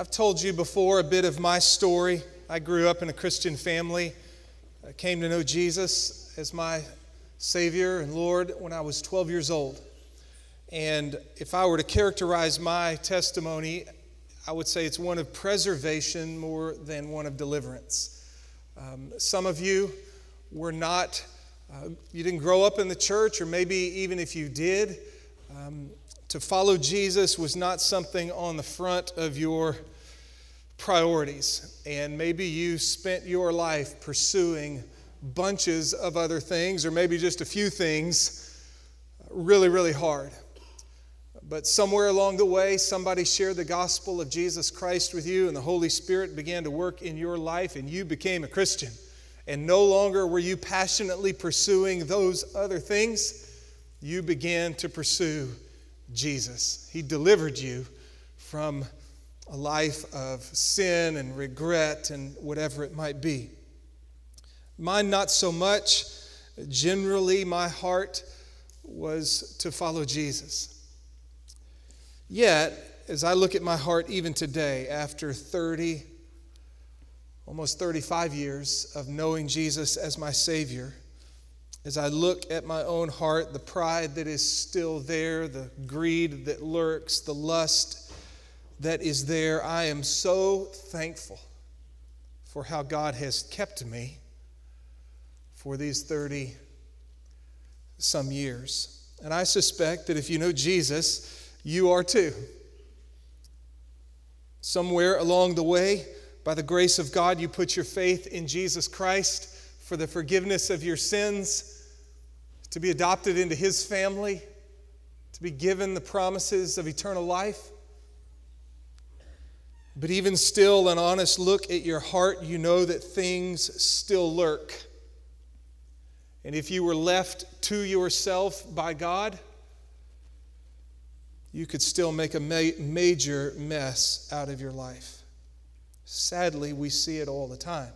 I've told you before a bit of my story. I grew up in a Christian family. I came to know Jesus as my Savior and Lord when I was 12 years old. And if I were to characterize my testimony, I would say it's one of preservation more than one of deliverance. Um, some of you were not, uh, you didn't grow up in the church, or maybe even if you did, um, to follow Jesus was not something on the front of your priorities. And maybe you spent your life pursuing bunches of other things, or maybe just a few things, really, really hard. But somewhere along the way, somebody shared the gospel of Jesus Christ with you, and the Holy Spirit began to work in your life, and you became a Christian. And no longer were you passionately pursuing those other things, you began to pursue Jesus. He delivered you from a life of sin and regret and whatever it might be. Mine, not so much. Generally, my heart was to follow Jesus. Yet, as I look at my heart even today, after 30, almost 35 years of knowing Jesus as my Savior, as I look at my own heart, the pride that is still there, the greed that lurks, the lust that is there, I am so thankful for how God has kept me for these 30 some years. And I suspect that if you know Jesus, you are too. Somewhere along the way, by the grace of God, you put your faith in Jesus Christ for the forgiveness of your sins, to be adopted into his family, to be given the promises of eternal life. But even still, an honest look at your heart, you know that things still lurk. And if you were left to yourself by God, you could still make a ma- major mess out of your life. Sadly, we see it all the time.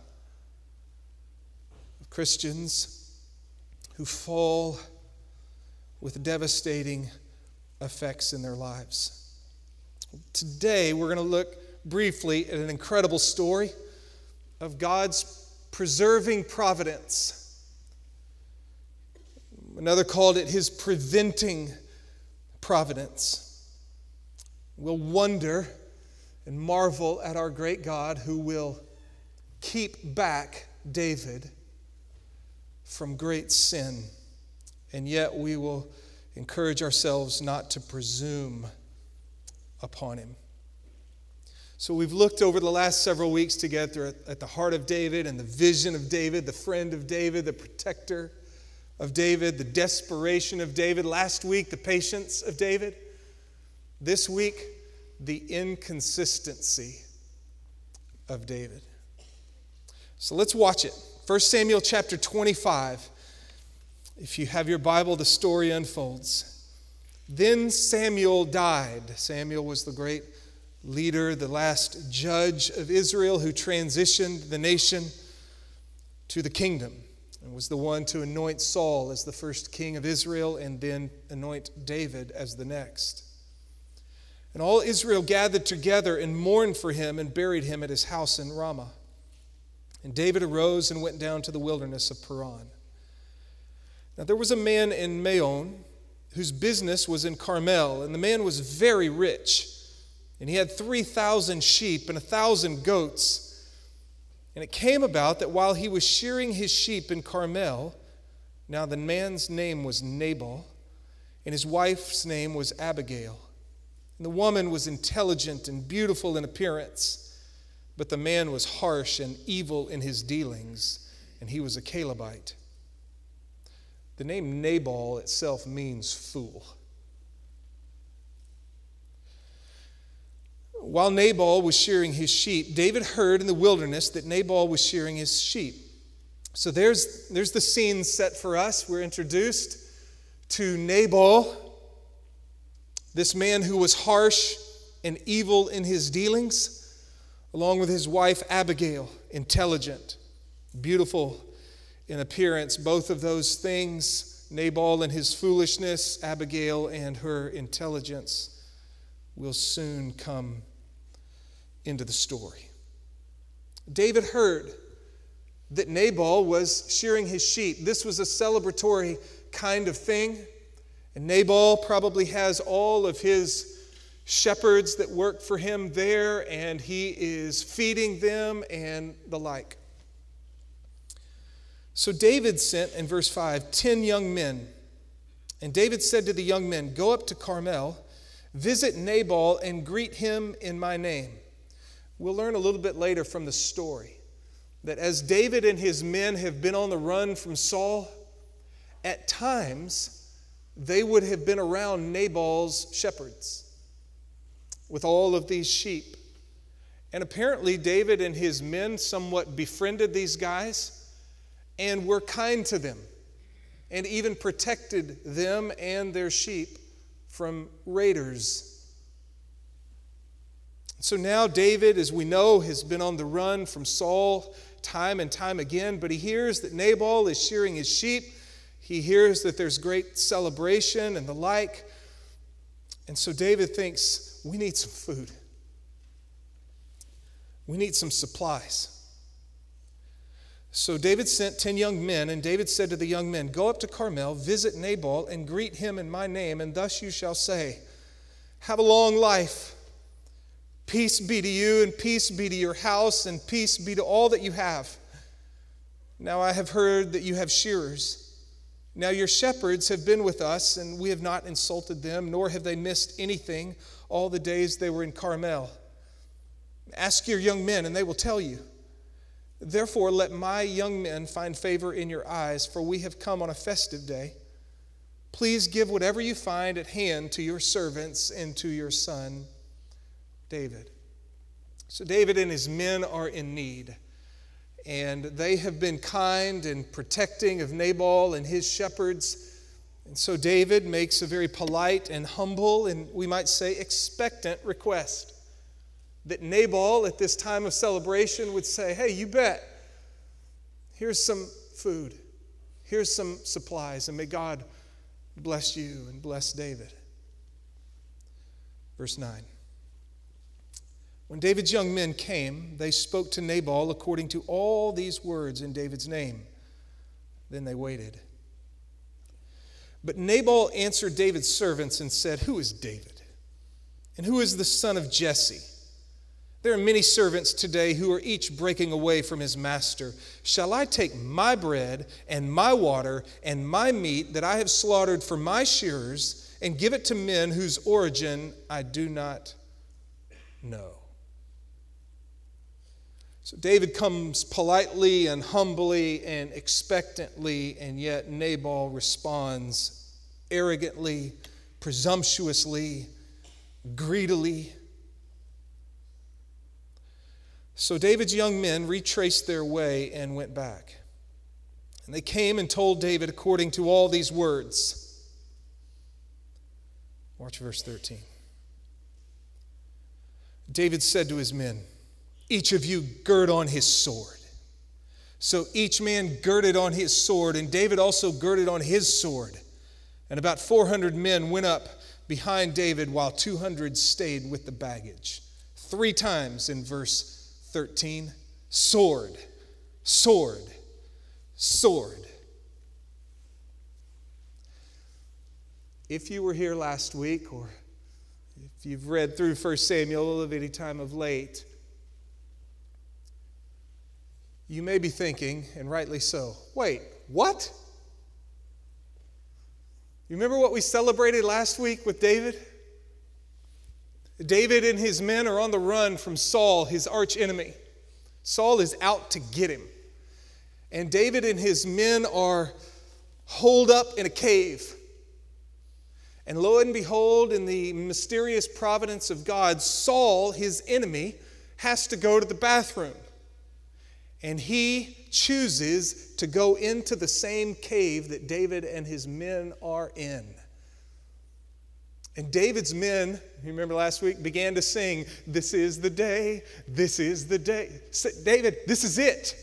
Christians who fall with devastating effects in their lives. Today, we're going to look briefly at an incredible story of God's preserving providence. Another called it his preventing providence. We'll wonder and marvel at our great God who will keep back David from great sin, and yet we will encourage ourselves not to presume upon him. So, we've looked over the last several weeks together at, at, the heart of David and the vision of David, the friend of David, the protector of David, the desperation of David. Last week, the patience of David. This week, the inconsistency of David. So, let's watch it. 1 Samuel chapter 25. If you have your Bible, the story unfolds. Then Samuel died. Samuel was the great leader, the last judge of Israel who transitioned the nation to the kingdom and was the one to anoint Saul as the first king of Israel and then anoint David as the next. And all Israel gathered together and mourned for him and buried him at his house in Ramah. And David arose and went down to the wilderness of Paran. Now there was a man in Maon whose business was in Carmel, and the man was very rich. And he had 3,000 sheep and a 1,000 goats. And it came about that while he was shearing his sheep in Carmel, now the man's name was Nabal, and his wife's name was Abigail. And the woman was intelligent and beautiful in appearance. But the man was harsh and evil in his dealings, and he was a Calebite. The name Nabal itself means fool. While Nabal was shearing his sheep, David heard in the wilderness that Nabal was shearing his sheep. So there's, there's the scene set for us. We're introduced to Nabal, this man who was harsh and evil in his dealings along with his wife Abigail, intelligent, beautiful in appearance. Both of those things, Nabal and his foolishness, Abigail and her intelligence, will soon come into the story. David heard that Nabal was shearing his sheep. This was a celebratory kind of thing. And Nabal probably has all of his shepherds that work for him there, and he is feeding them and the like. So David sent, in verse 5, 10 young men. And David said to the young men, Go up to Carmel, visit Nabal, and greet him in my name. We'll learn a little bit later from the story that as David and his men have been on the run from Saul, at times they would have been around Nabal's shepherds with all of these sheep. And apparently, David and his men somewhat befriended these guys and were kind to them and even protected them and their sheep from raiders so now David, as we know, has been on the run from Saul time and time again, but he hears that Nabal is shearing his sheep. He hears that there's great celebration and the like. And so David thinks, we need some food. We need some supplies. So David sent 10 young men, and David said to the young men, Go up to Carmel, visit Nabal, and greet him in my name, and thus you shall say, Have a long life Peace be to you, and peace be to your house, and peace be to all that you have. Now I have heard that you have shearers. Now your shepherds have been with us, and we have not insulted them, nor have they missed anything all the days they were in Carmel. Ask your young men, and they will tell you. Therefore, let my young men find favor in your eyes, for we have come on a festive day. Please give whatever you find at hand to your servants and to your son. David. So, David and his men are in need, and they have been kind and protecting of Nabal and his shepherds. And so, David makes a very polite and humble, and we might say expectant request that Nabal, at this time of celebration, would say, Hey, you bet. Here's some food, here's some supplies, and may God bless you and bless David. Verse 9. When David's young men came, they spoke to Nabal according to all these words in David's name. Then they waited. But Nabal answered David's servants and said, Who is David? And who is the son of Jesse? There are many servants today who are each breaking away from his master. Shall I take my bread and my water and my meat that I have slaughtered for my shearers and give it to men whose origin I do not know? So David comes politely and humbly and expectantly, and yet Nabal responds arrogantly, presumptuously, greedily. So David's young men retraced their way and went back. And they came and told David according to all these words. Watch verse 13. David said to his men, each of you gird on his sword. So each man girded on his sword, and David also girded on his sword. And about 400 men went up behind David, while 200 stayed with the baggage. Three times in verse 13 sword, sword, sword. If you were here last week, or if you've read through 1 Samuel of any time of late, you may be thinking, and rightly so, wait, what? You remember what we celebrated last week with David? David and his men are on the run from Saul, his arch enemy. Saul is out to get him. And David and his men are holed up in a cave. And lo and behold, in the mysterious providence of God, Saul, his enemy, has to go to the bathroom and he chooses to go into the same cave that David and his men are in. And David's men, you remember last week, began to sing, This is the day, this is the day. David, this is it.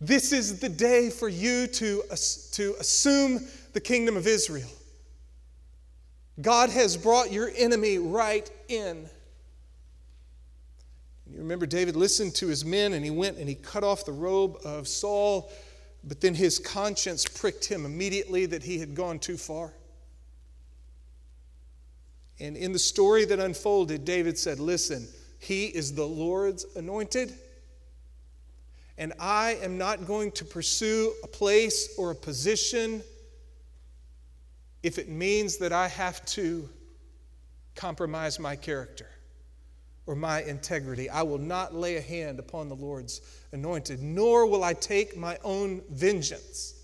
This is the day for you to, to assume the kingdom of Israel. God has brought your enemy right in. Remember, David listened to his men and he went and he cut off the robe of Saul, but then his conscience pricked him immediately that he had gone too far. And in the story that unfolded, David said, Listen, he is the Lord's anointed, and I am not going to pursue a place or a position if it means that I have to compromise my character or my integrity. I will not lay a hand upon the Lord's anointed, nor will I take my own vengeance.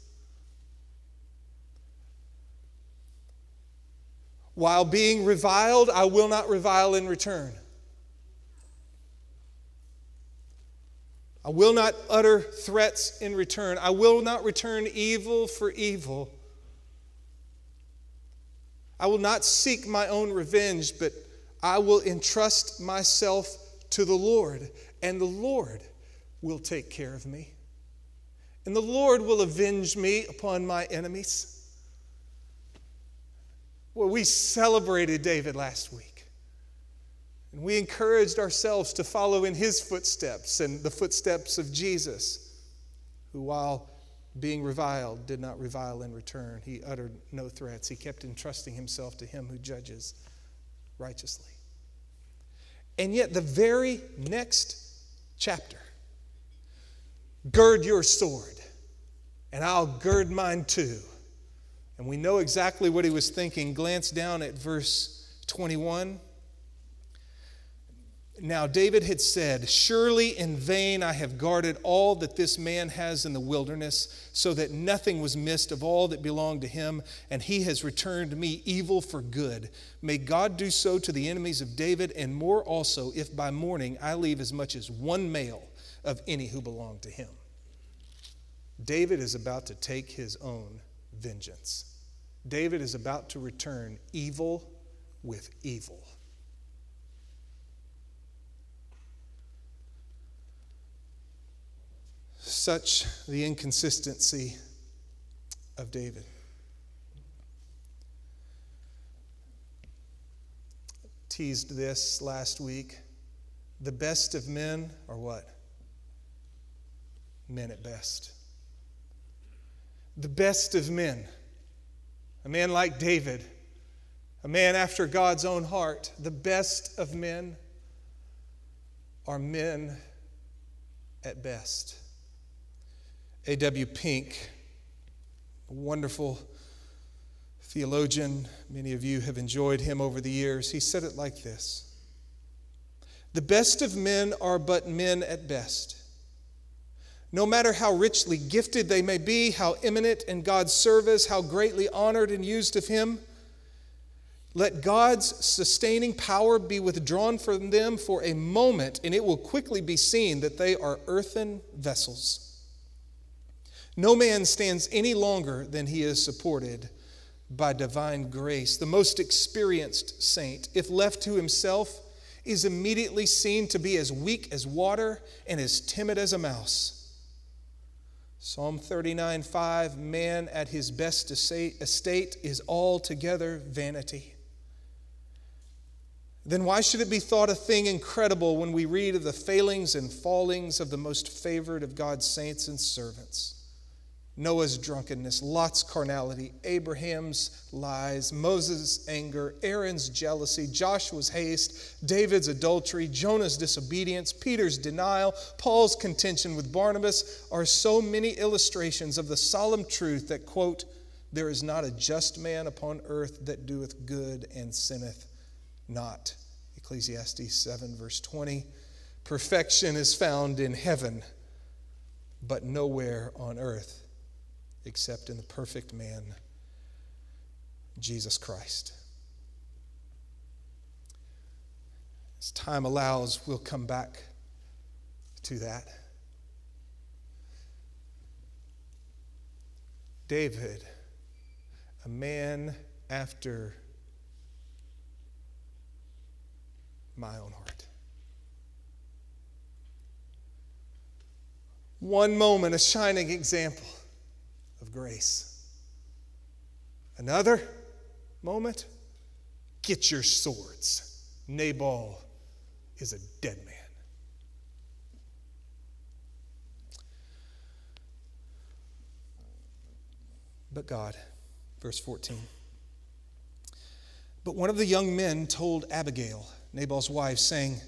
While being reviled, I will not revile in return. I will not utter threats in return. I will not return evil for evil. I will not seek my own revenge, but I will entrust myself to the Lord, and the Lord will take care of me. And the Lord will avenge me upon my enemies. Well, we celebrated David last week. And we encouraged ourselves to follow in his footsteps and the footsteps of Jesus, who, while being reviled, did not revile in return. He uttered no threats. He kept entrusting himself to him who judges righteously. And yet, the very next chapter gird your sword, and I'll gird mine too. And we know exactly what he was thinking. Glance down at verse 21. Now, David had said, Surely in vain I have guarded all that this man has in the wilderness, so that nothing was missed of all that belonged to him, and he has returned me evil for good. May God do so to the enemies of David, and more also, if by morning I leave as much as one male of any who belong to him. David is about to take his own vengeance. David is about to return evil with evil. Such the inconsistency of David. Teased this last week. The best of men are what? Men at best. The best of men. A man like David, a man after God's own heart. The best of men are men at best. A.W. Pink, a wonderful theologian, many of you have enjoyed him over the years. He said it like this The best of men are but men at best. No matter how richly gifted they may be, how eminent in God's service, how greatly honored and used of Him, let God's sustaining power be withdrawn from them for a moment, and it will quickly be seen that they are earthen vessels no man stands any longer than he is supported by divine grace. The most experienced saint, if left to himself, is immediately seen to be as weak as water and as timid as a mouse. Psalm 39 5 Man at his best estate is altogether vanity. Then why should it be thought a thing incredible when we read of the failings and fallings of the most favored of God's saints and servants? Noah's drunkenness, Lot's carnality, Abraham's lies, Moses' anger, Aaron's jealousy, Joshua's haste, David's adultery, Jonah's disobedience, Peter's denial, Paul's contention with Barnabas are so many illustrations of the solemn truth that, quote, there is not a just man upon earth that doeth good and sinneth not. Ecclesiastes 7, verse 20. Perfection is found in heaven, but nowhere on earth except in the perfect man, Jesus Christ. As time allows, we'll come back to that. David, a man after my own heart. One moment, a shining example of grace. Another moment, get your swords. Nabal is a dead man. But God, verse 14. But one of the young men told Abigail, Nabal's wife, saying,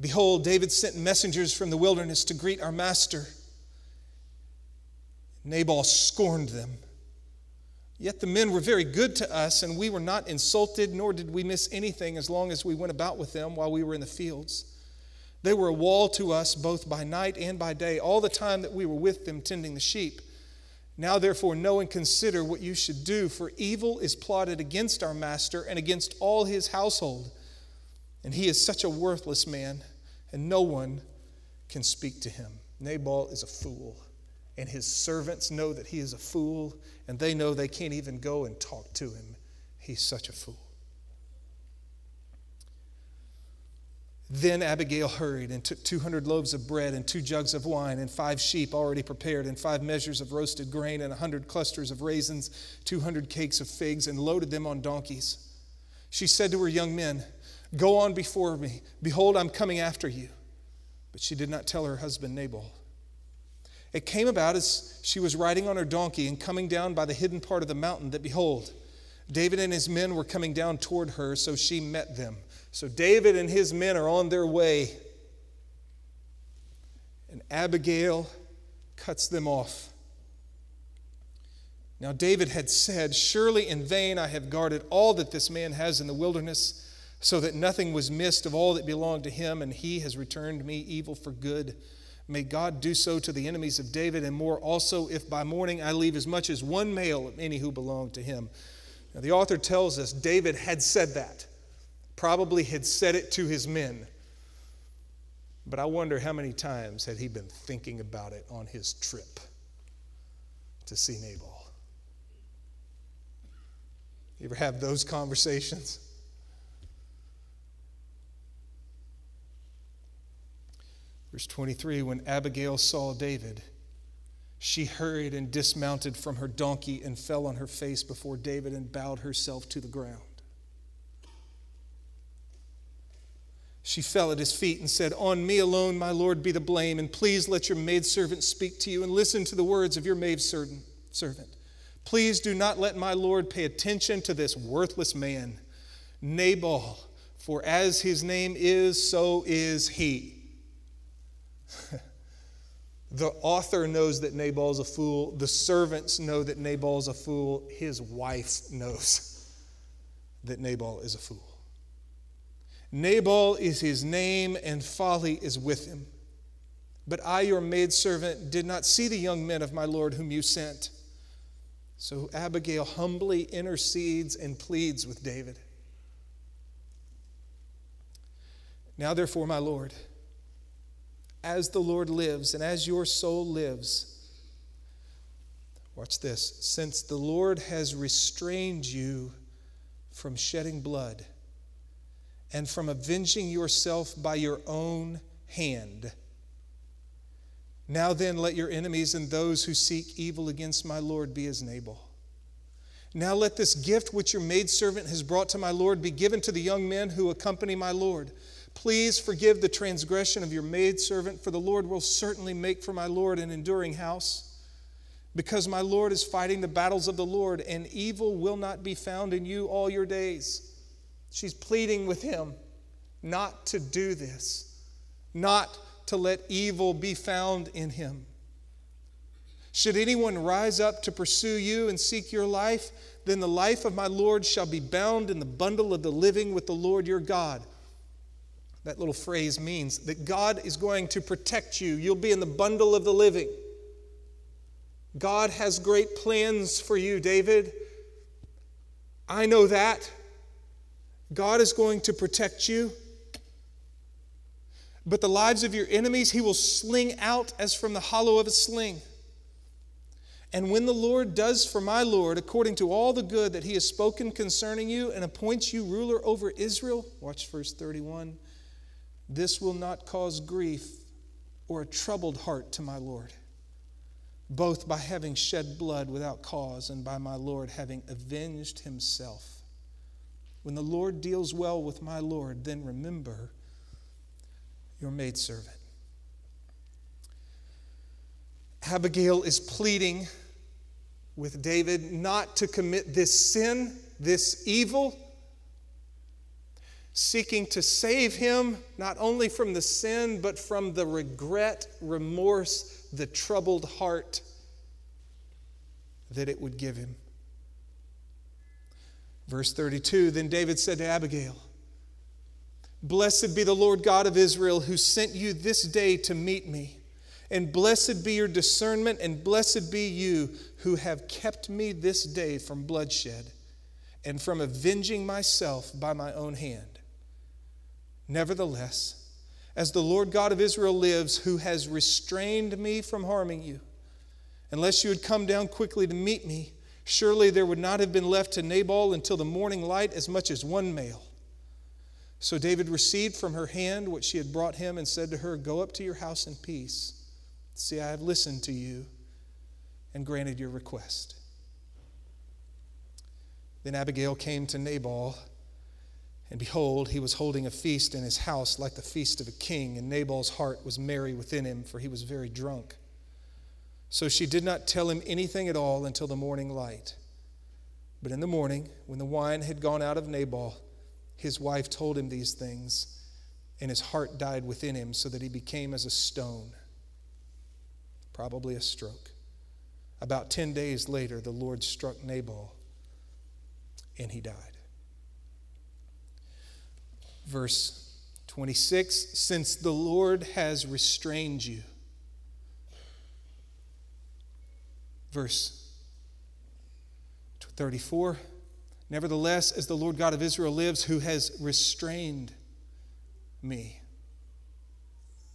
Behold, David sent messengers from the wilderness to greet our master. Nabal scorned them. Yet the men were very good to us, and we were not insulted, nor did we miss anything as long as we went about with them while we were in the fields. They were a wall to us both by night and by day, all the time that we were with them tending the sheep. Now, therefore, know and consider what you should do, for evil is plotted against our master and against all his household. And he is such a worthless man, and no one can speak to him. Nabal is a fool, and his servants know that he is a fool, and they know they can't even go and talk to him. He's such a fool. Then Abigail hurried and took 200 loaves of bread and two jugs of wine and five sheep already prepared and five measures of roasted grain and a 100 clusters of raisins, 200 cakes of figs, and loaded them on donkeys. She said to her young men, Go on before me. Behold, I'm coming after you. But she did not tell her husband Nabal. It came about as she was riding on her donkey and coming down by the hidden part of the mountain that, behold, David and his men were coming down toward her, so she met them. So David and his men are on their way, and Abigail cuts them off. Now, David had said, Surely in vain I have guarded all that this man has in the wilderness, so that nothing was missed of all that belonged to him, and he has returned me evil for good. May God do so to the enemies of David, and more also, if by morning I leave as much as one male of any who belong to him. Now, the author tells us David had said that, probably had said it to his men. But I wonder how many times had he been thinking about it on his trip to see Nabal. You ever have those conversations? Verse 23 When Abigail saw David, she hurried and dismounted from her donkey and fell on her face before David and bowed herself to the ground. She fell at his feet and said, On me alone, my Lord, be the blame, and please let your maidservant speak to you and listen to the words of your maidservant. Please do not let my Lord pay attention to this worthless man, Nabal, for as his name is, so is he. The author knows that Nabal's a fool. The servants know that Nabal's a fool. His wife knows that Nabal is a fool. Nabal is his name, and folly is with him. But I, your maidservant, did not see the young men of my Lord whom you sent. So Abigail humbly intercedes and pleads with David. Now, therefore, my Lord, as the Lord lives and as your soul lives. Watch this. Since the Lord has restrained you from shedding blood and from avenging yourself by your own hand, now then let your enemies and those who seek evil against my Lord be as Nabal. Now let this gift which your maidservant has brought to my Lord be given to the young men who accompany my Lord Please forgive the transgression of your maidservant, for the Lord will certainly make for my Lord an enduring house. Because my Lord is fighting the battles of the Lord, and evil will not be found in you all your days. She's pleading with him not to do this, not to let evil be found in him. Should anyone rise up to pursue you and seek your life, then the life of my Lord shall be bound in the bundle of the living with the Lord your God that little phrase means that God is going to protect you. You'll be in the bundle of the living. God has great plans for you, David. I know that. God is going to protect you. But the lives of your enemies he will sling out as from the hollow of a sling. And when the Lord does for my Lord according to all the good that he has spoken concerning you and appoints you ruler over Israel, watch verse 31 this will not cause grief or a troubled heart to my Lord, both by having shed blood without cause and by my Lord having avenged himself. When the Lord deals well with my Lord, then remember your maidservant. Abigail is pleading with David not to commit this sin, this evil, seeking to save him not only from the sin, but from the regret, remorse, the troubled heart that it would give him. Verse 32 Then David said to Abigail, Blessed be the Lord God of Israel, who sent you this day to meet me. And blessed be your discernment, and blessed be you who have kept me this day from bloodshed and from avenging myself by my own hand. Nevertheless, as the Lord God of Israel lives, who has restrained me from harming you, unless you had come down quickly to meet me, surely there would not have been left to Nabal until the morning light as much as one male. So David received from her hand what she had brought him and said to her, Go up to your house in peace. See, I have listened to you and granted your request. Then Abigail came to Nabal, and behold, he was holding a feast in his house like the feast of a king, and Nabal's heart was merry within him, for he was very drunk. So she did not tell him anything at all until the morning light. But in the morning, when the wine had gone out of Nabal, his wife told him these things, and his heart died within him, so that he became as a stone probably a stroke. About 10 days later, the Lord struck Nabal and he died. Verse 26 Since the Lord has restrained you. Verse 34 Nevertheless, as the Lord God of Israel lives, who has restrained me.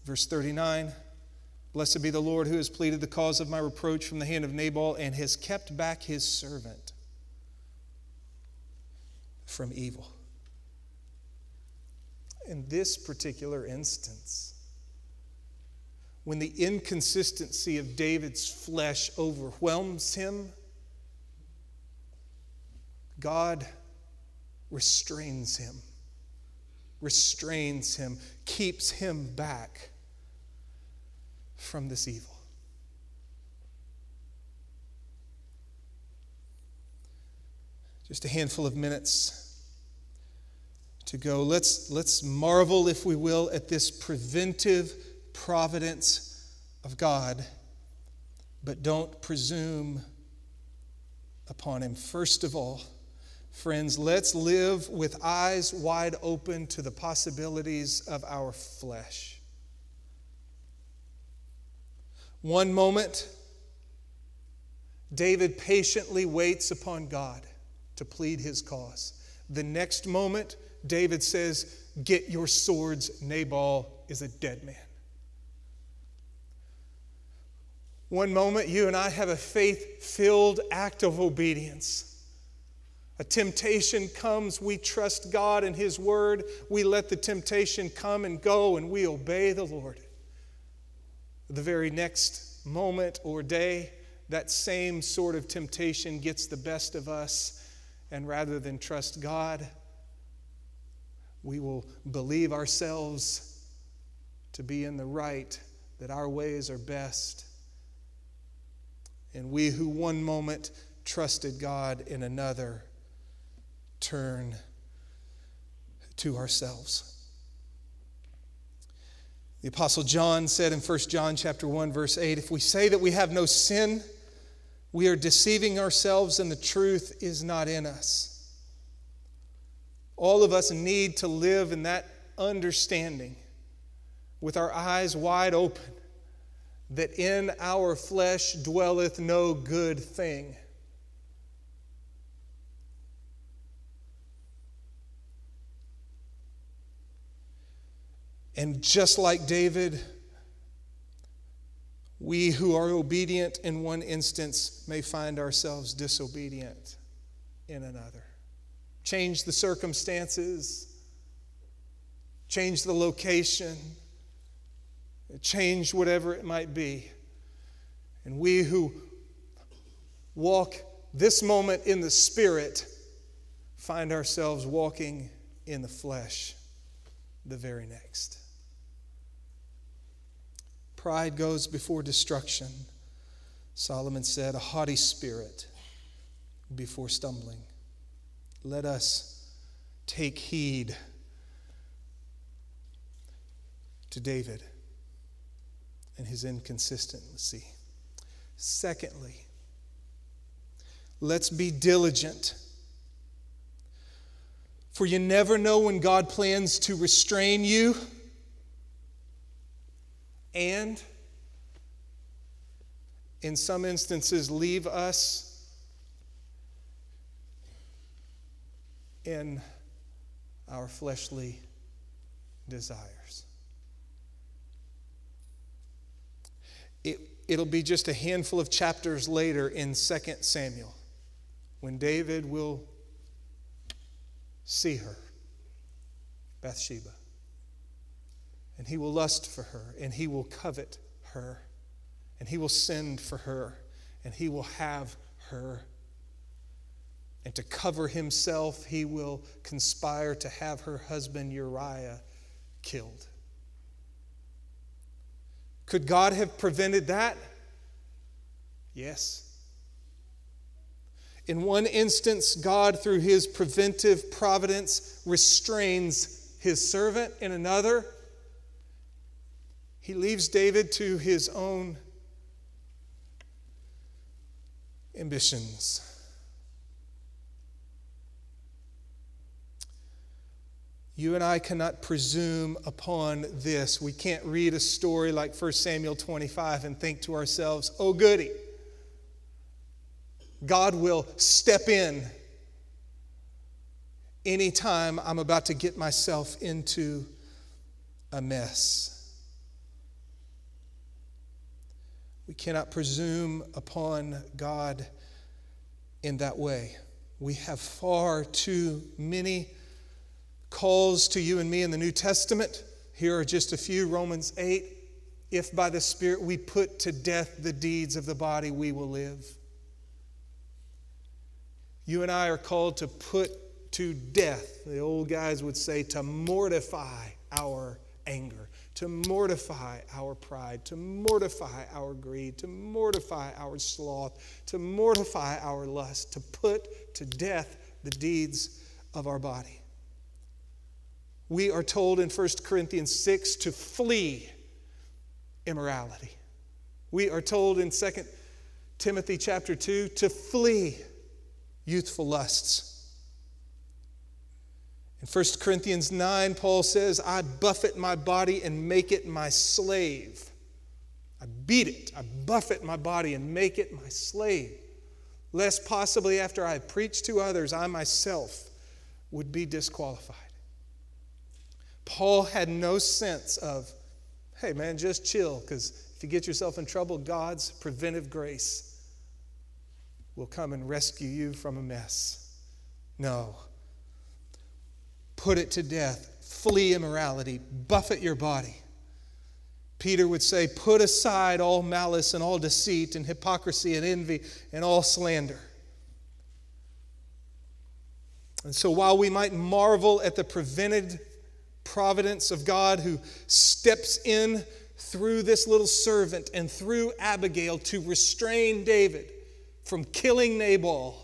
Verse 39 Blessed be the Lord who has pleaded the cause of my reproach from the hand of Nabal and has kept back his servant from evil. In this particular instance, when the inconsistency of David's flesh overwhelms him, God restrains him, restrains him, keeps him back from this evil. Just a handful of minutes to go. Let's, let's marvel, if we will, at this preventive providence of God, but don't presume upon Him. First of all, friends, let's live with eyes wide open to the possibilities of our flesh. One moment, David patiently waits upon God to plead his cause. The next moment, David says, Get your swords, Nabal is a dead man. One moment, you and I have a faith filled act of obedience. A temptation comes, we trust God and His word. We let the temptation come and go, and we obey the Lord the very next moment or day, that same sort of temptation gets the best of us. And rather than trust God, we will believe ourselves to be in the right, that our ways are best. And we who one moment trusted God in another turn to ourselves. The apostle John said in 1 John chapter 1 verse 8, if we say that we have no sin, we are deceiving ourselves and the truth is not in us. All of us need to live in that understanding with our eyes wide open that in our flesh dwelleth no good thing. And just like David, we who are obedient in one instance may find ourselves disobedient in another. Change the circumstances, change the location, change whatever it might be. And we who walk this moment in the Spirit find ourselves walking in the flesh the very next. Pride goes before destruction. Solomon said, A haughty spirit before stumbling. Let us take heed to David and his inconsistency. Secondly, let's be diligent. For you never know when God plans to restrain you and, in some instances, leave us in our fleshly desires. It, it'll be just a handful of chapters later in 2 Samuel when David will see her, Bathsheba. And he will lust for her, and he will covet her, and he will send for her, and he will have her. And to cover himself, he will conspire to have her husband Uriah killed. Could God have prevented that? Yes. In one instance, God, through his preventive providence, restrains his servant. In another, he leaves David to his own ambitions. You and I cannot presume upon this. We can't read a story like 1 Samuel 25 and think to ourselves, oh, goody. God will step in anytime I'm about to get myself into a mess. We cannot presume upon God in that way. We have far too many calls to you and me in the New Testament. Here are just a few Romans 8. If by the Spirit we put to death the deeds of the body, we will live. You and I are called to put to death, the old guys would say, to mortify our anger, to mortify our pride, to mortify our greed, to mortify our sloth, to mortify our lust, to put to death the deeds of our body we are told in 1 Corinthians 6 to flee immorality. We are told in 2 Timothy chapter 2 to flee youthful lusts. In 1 Corinthians 9, Paul says, I buffet my body and make it my slave. I beat it, I buffet my body and make it my slave, lest possibly after I preach to others, I myself would be disqualified. Paul had no sense of, hey man, just chill, because if you get yourself in trouble, God's preventive grace will come and rescue you from a mess. No. Put it to death. Flee immorality. Buffet your body. Peter would say, Put aside all malice and all deceit and hypocrisy and envy and all slander. And so while we might marvel at the prevented providence of God who steps in through this little servant and through Abigail to restrain David from killing Nabal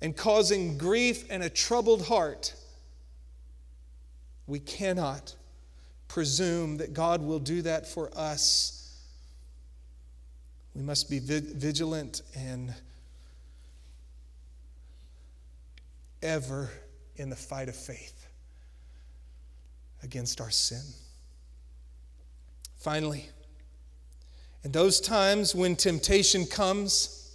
and causing grief and a troubled heart, we cannot presume that God will do that for us. We must be vigilant and ever in the fight of faith against our sin. Finally, in those times when temptation comes,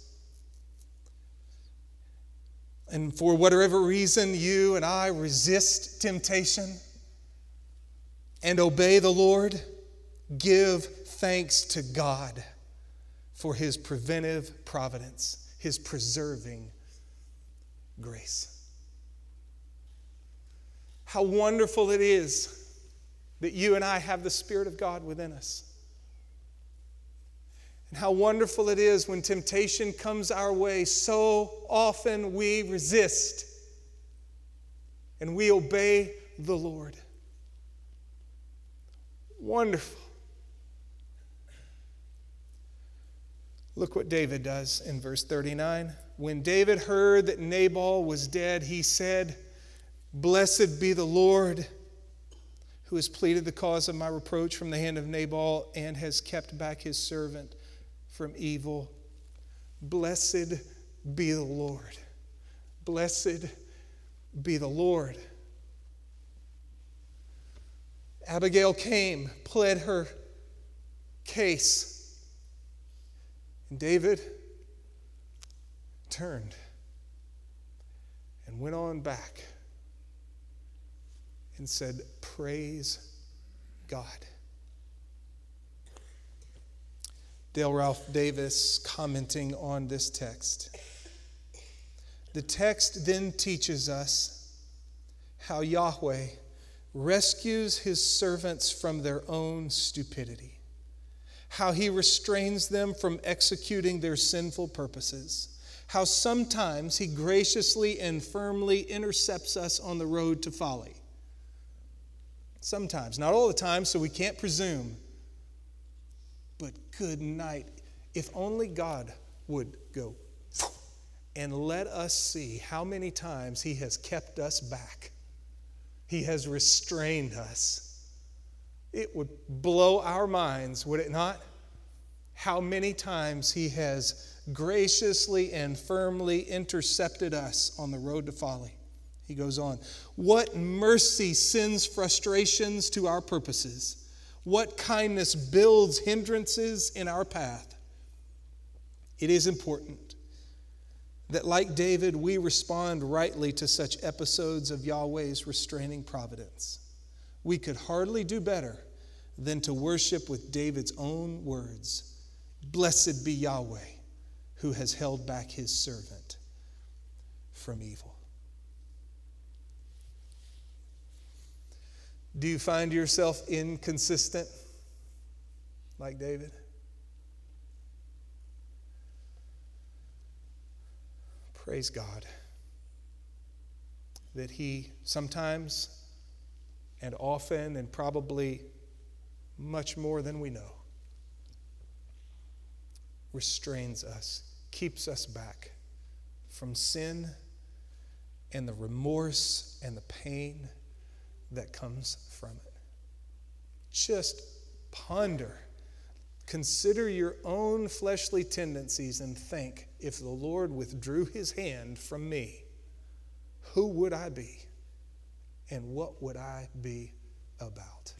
and for whatever reason you and I resist temptation and obey the Lord, give thanks to God for his preventive providence, his preserving grace. How wonderful it is that you and I have the Spirit of God within us. And how wonderful it is when temptation comes our way, so often we resist and we obey the Lord. Wonderful. Look what David does in verse 39. When David heard that Nabal was dead, he said, Blessed be the Lord who has pleaded the cause of my reproach from the hand of Nabal and has kept back his servant from evil. Blessed be the Lord. Blessed be the Lord. Abigail came, pled her case, and David turned and went on back and said, Praise God. Dale Ralph Davis commenting on this text. The text then teaches us how Yahweh rescues his servants from their own stupidity, how he restrains them from executing their sinful purposes, how sometimes he graciously and firmly intercepts us on the road to folly. Sometimes, not all the time, so we can't presume. Good night. If only God would go and let us see how many times He has kept us back, He has restrained us. It would blow our minds, would it not? How many times He has graciously and firmly intercepted us on the road to folly. He goes on, What mercy sends frustrations to our purposes? What kindness builds hindrances in our path? It is important that, like David, we respond rightly to such episodes of Yahweh's restraining providence. We could hardly do better than to worship with David's own words Blessed be Yahweh, who has held back his servant from evil. Do you find yourself inconsistent like David? Praise God that He sometimes and often and probably much more than we know restrains us, keeps us back from sin and the remorse and the pain that comes from it. Just ponder. Consider your own fleshly tendencies and think if the Lord withdrew his hand from me, who would I be? And what would I be about?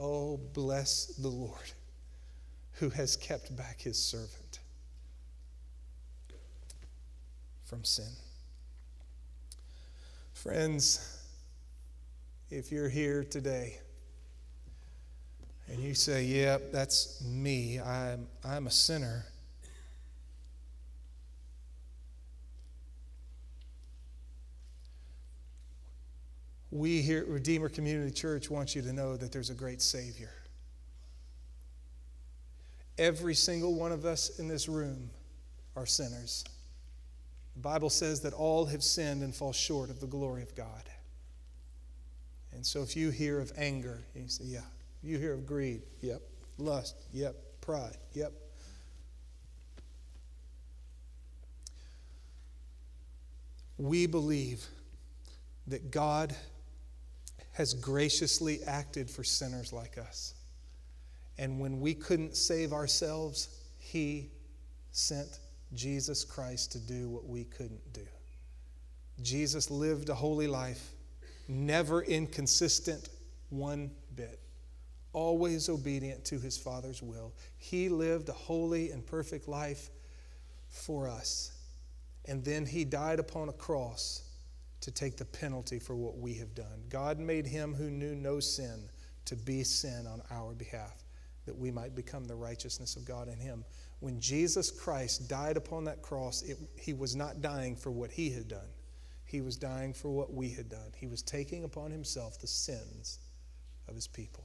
Oh, bless the Lord who has kept back his servant from sin. Friends, if you're here today and you say, Yep, yeah, that's me, I'm, I'm a sinner. We here at Redeemer Community Church want you to know that there's a great Savior. Every single one of us in this room are sinners. The Bible says that all have sinned and fall short of the glory of God. And so if you hear of anger, you say, yeah. You hear of greed, yep. Lust, yep. Pride, yep. We believe that God has graciously acted for sinners like us. And when we couldn't save ourselves, He sent Jesus Christ to do what we couldn't do. Jesus lived a holy life never inconsistent one bit, always obedient to his Father's will. He lived a holy and perfect life for us. And then he died upon a cross to take the penalty for what we have done. God made him who knew no sin to be sin on our behalf, that we might become the righteousness of God in him. When Jesus Christ died upon that cross, it, he was not dying for what he had done. He was dying for what we had done. He was taking upon himself the sins of his people.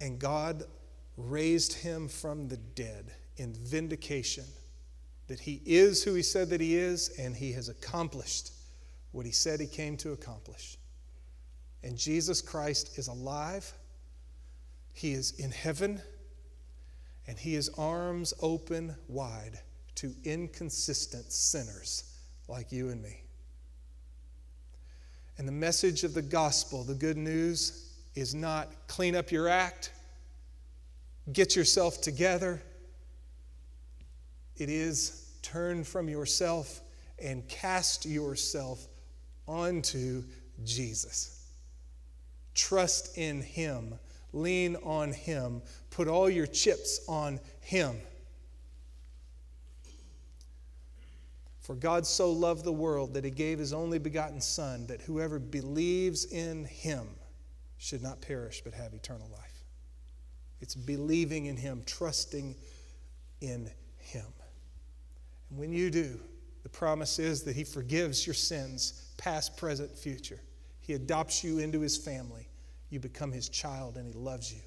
And God raised him from the dead in vindication that he is who he said that he is, and he has accomplished what he said he came to accomplish. And Jesus Christ is alive, he is in heaven, and he has arms open wide to inconsistent sinners like you and me. And the message of the gospel, the good news, is not clean up your act, get yourself together. It is turn from yourself and cast yourself onto Jesus. Trust in Him, lean on Him, put all your chips on Him. For God so loved the world that he gave his only begotten Son, that whoever believes in him should not perish but have eternal life. It's believing in him, trusting in him. And when you do, the promise is that he forgives your sins, past, present, future. He adopts you into his family. You become his child, and he loves you.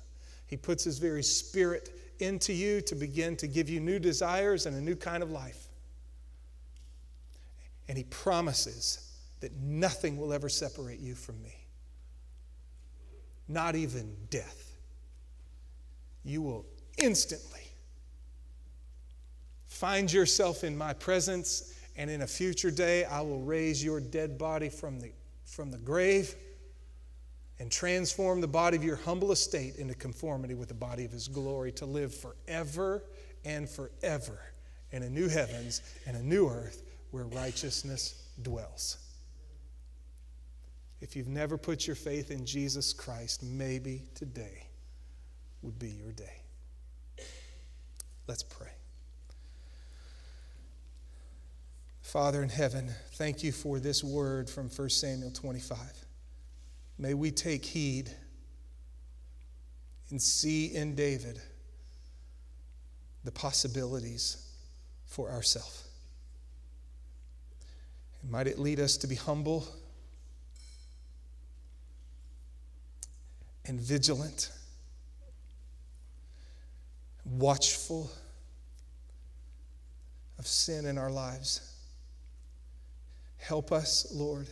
He puts his very spirit into you to begin to give you new desires and a new kind of life. And he promises that nothing will ever separate you from me, not even death. You will instantly find yourself in my presence, and in a future day, I will raise your dead body from the, from the grave and transform the body of your humble estate into conformity with the body of his glory to live forever and forever in a new heavens and a new earth where righteousness dwells. If you've never put your faith in Jesus Christ, maybe today would be your day. Let's pray. Father in heaven, thank you for this word from 1 Samuel 25. May we take heed and see in David the possibilities for ourselves. Might it lead us to be humble and vigilant, watchful of sin in our lives. Help us, Lord,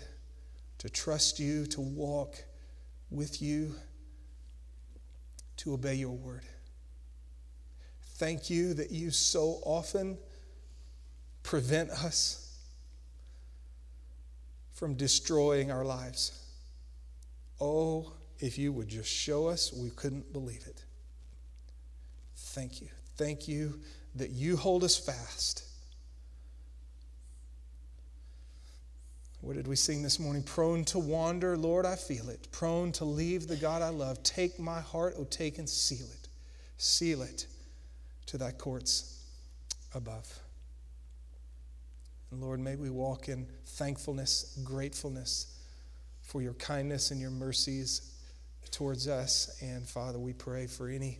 to trust you, to walk with you, to obey your word. Thank you that you so often prevent us from destroying our lives. Oh, if you would just show us, we couldn't believe it. Thank you. Thank you that you hold us fast. What did we sing this morning? Prone to wander, Lord, I feel it. Prone to leave the God I love. Take my heart, oh, take and seal it. Seal it to thy courts above. And Lord, may we walk in thankfulness, gratefulness for your kindness and your mercies towards us. And Father, we pray for any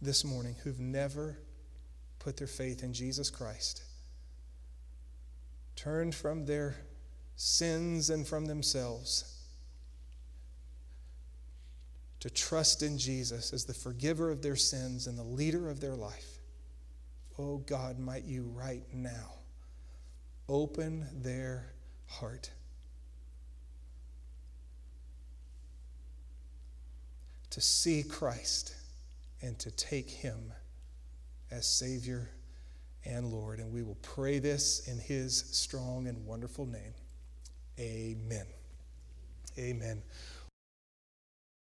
this morning who've never put their faith in Jesus Christ, turned from their sins and from themselves to trust in Jesus as the forgiver of their sins and the leader of their life. Oh God, might you right now open their heart. To see Christ and to take him as Savior and Lord. And we will pray this in his strong and wonderful name. Amen. Amen.